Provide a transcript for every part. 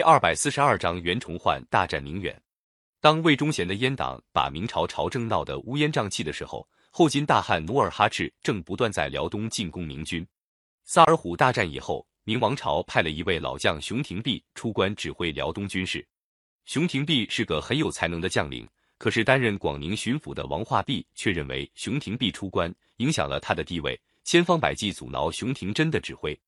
第二百四十二章袁崇焕大战宁远。当魏忠贤的阉党把明朝朝政闹得乌烟瘴气的时候，后金大汗努尔哈赤正不断在辽东进攻明军。萨尔浒大战以后，明王朝派了一位老将熊廷弼出关指挥辽东军事。熊廷弼是个很有才能的将领，可是担任广宁巡抚的王化弼却认为熊廷弼出关影响了他的地位，千方百计阻挠熊廷珍的指挥。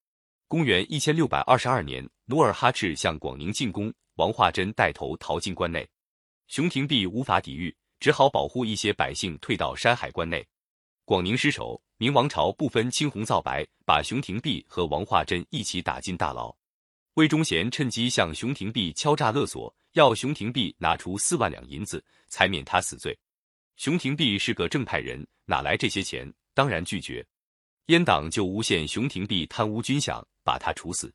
公元一千六百二十二年，努尔哈赤向广宁进攻，王化贞带头逃进关内，熊廷弼无法抵御，只好保护一些百姓退到山海关内。广宁失守，明王朝不分青红皂白，把熊廷弼和王化贞一起打进大牢。魏忠贤趁机向熊廷弼敲诈勒索，要熊廷弼拿出四万两银子，才免他死罪。熊廷弼是个正派人，哪来这些钱？当然拒绝。阉党就诬陷熊廷弼贪污军饷。把他处死。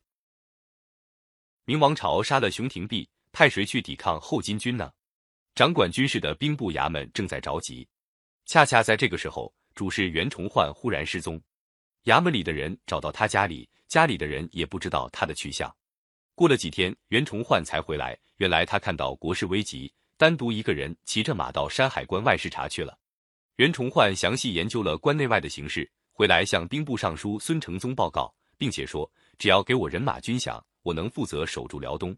明王朝杀了熊廷弼，派谁去抵抗后金军呢？掌管军事的兵部衙门正在着急。恰恰在这个时候，主事袁崇焕忽然失踪。衙门里的人找到他家里，家里的人也不知道他的去向。过了几天，袁崇焕才回来。原来他看到国事危急，单独一个人骑着马到山海关外视察去了。袁崇焕详细研究了关内外的形势，回来向兵部尚书孙承宗报告。并且说，只要给我人马军饷，我能负责守住辽东。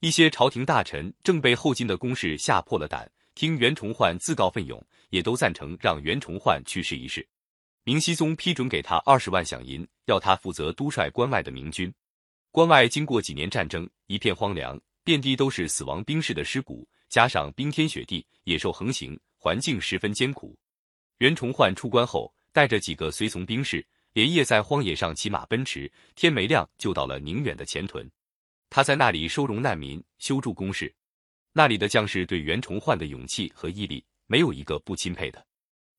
一些朝廷大臣正被后金的攻势吓破了胆，听袁崇焕自告奋勇，也都赞成让袁崇焕去试一试。明熹宗批准给他二十万饷银，要他负责督率关外的明军。关外经过几年战争，一片荒凉，遍地都是死亡兵士的尸骨，加上冰天雪地，野兽横行，环境十分艰苦。袁崇焕出关后，带着几个随从兵士。连夜在荒野上骑马奔驰，天没亮就到了宁远的前屯。他在那里收容难民，修筑工事。那里的将士对袁崇焕的勇气和毅力，没有一个不钦佩的。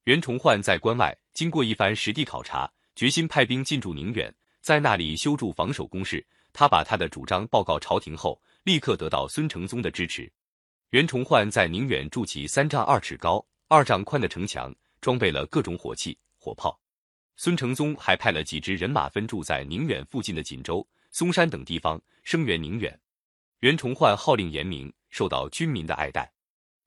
袁崇焕在关外经过一番实地考察，决心派兵进驻宁远，在那里修筑防守工事。他把他的主张报告朝廷后，立刻得到孙承宗的支持。袁崇焕在宁远筑起三丈二尺高、二丈宽的城墙，装备了各种火器、火炮。孙承宗还派了几支人马分驻在宁远附近的锦州、松山等地方声援宁远。袁崇焕号令严明，受到军民的爱戴。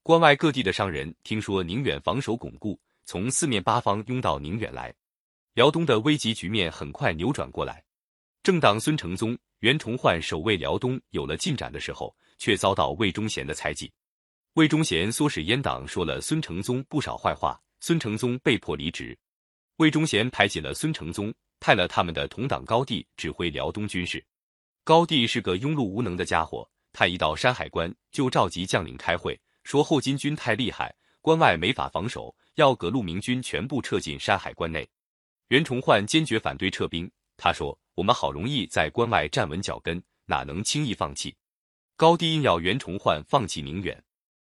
关外各地的商人听说宁远防守巩固，从四面八方拥到宁远来，辽东的危急局面很快扭转过来。正当孙承宗、袁崇焕守卫辽东有了进展的时候，却遭到魏忠贤的猜忌。魏忠贤唆使阉党说了孙承宗不少坏话，孙承宗被迫离职。魏忠贤排挤了孙承宗，派了他们的同党高帝指挥辽东军事。高帝是个庸碌无能的家伙，他一到山海关就召集将领开会，说后金军太厉害，关外没法防守，要各路明军全部撤进山海关内。袁崇焕坚决反对撤兵，他说：“我们好容易在关外站稳脚跟，哪能轻易放弃？”高帝硬要袁崇焕放弃宁远。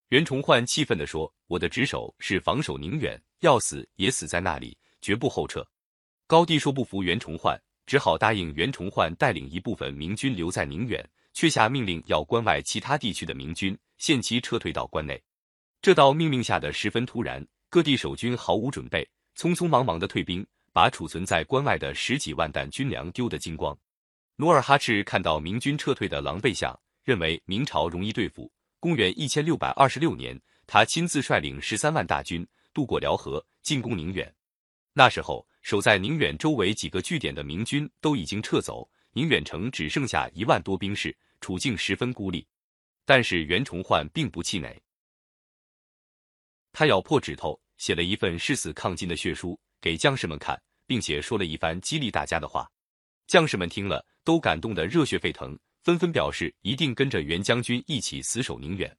袁崇焕气愤地说：“我的职守是防守宁远，要死也死在那里。”绝不后撤。高帝说不服袁崇焕，只好答应袁崇焕带领一部分明军留在宁远，却下命令要关外其他地区的明军限期撤退到关内。这道命令下的十分突然，各地守军毫无准备，匆匆忙忙的退兵，把储存在关外的十几万担军粮丢得精光。努尔哈赤看到明军撤退的狼狈相，认为明朝容易对付。公元一千六百二十六年，他亲自率领十三万大军渡过辽河，进攻宁远。那时候，守在宁远周围几个据点的明军都已经撤走，宁远城只剩下一万多兵士，处境十分孤立。但是袁崇焕并不气馁，他咬破指头，写了一份誓死抗金的血书给将士们看，并且说了一番激励大家的话。将士们听了，都感动得热血沸腾，纷纷表示一定跟着袁将军一起死守宁远。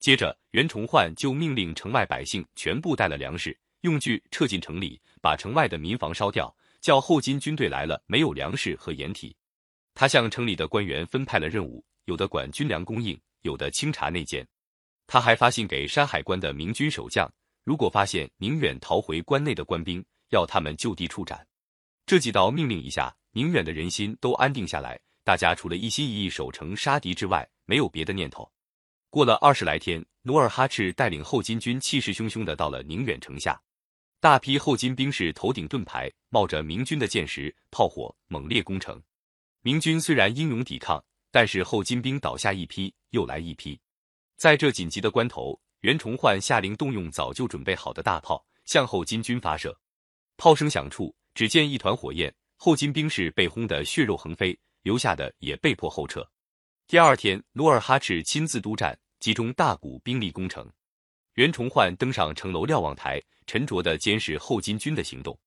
接着，袁崇焕就命令城外百姓全部带了粮食。用具撤进城里，把城外的民房烧掉，叫后金军队来了没有粮食和掩体。他向城里的官员分派了任务，有的管军粮供应，有的清查内奸。他还发信给山海关的明军守将，如果发现宁远逃回关内的官兵，要他们就地处斩。这几道命令一下，宁远的人心都安定下来，大家除了一心一意守城杀敌之外，没有别的念头。过了二十来天，努尔哈赤带领后金军气势汹汹的到了宁远城下。大批后金兵士头顶盾牌，冒着明军的箭石、炮火，猛烈攻城。明军虽然英勇抵抗，但是后金兵倒下一批，又来一批。在这紧急的关头，袁崇焕下令动用早就准备好的大炮，向后金军发射。炮声响处，只见一团火焰，后金兵士被轰得血肉横飞，留下的也被迫后撤。第二天，努尔哈赤亲自督战，集中大股兵力攻城。袁崇焕登上城楼瞭望台，沉着地监视后金军的行动。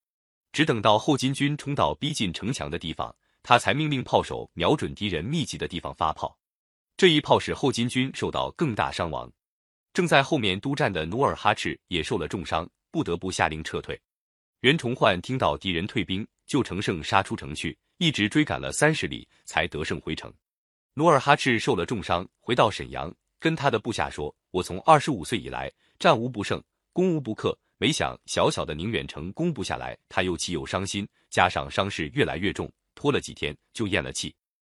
只等到后金军冲到逼近城墙的地方，他才命令炮手瞄准敌人密集的地方发炮。这一炮使后金军受到更大伤亡。正在后面督战的努尔哈赤也受了重伤，不得不下令撤退。袁崇焕听到敌人退兵，就乘胜杀出城去，一直追赶了三十里，才得胜回城。努尔哈赤受了重伤，回到沈阳，跟他的部下说：“我从二十五岁以来，战无不胜，攻无不克。”没想小小的宁远城攻不下来，他又气又伤心，加上伤势越来越重，拖了几天就咽了气。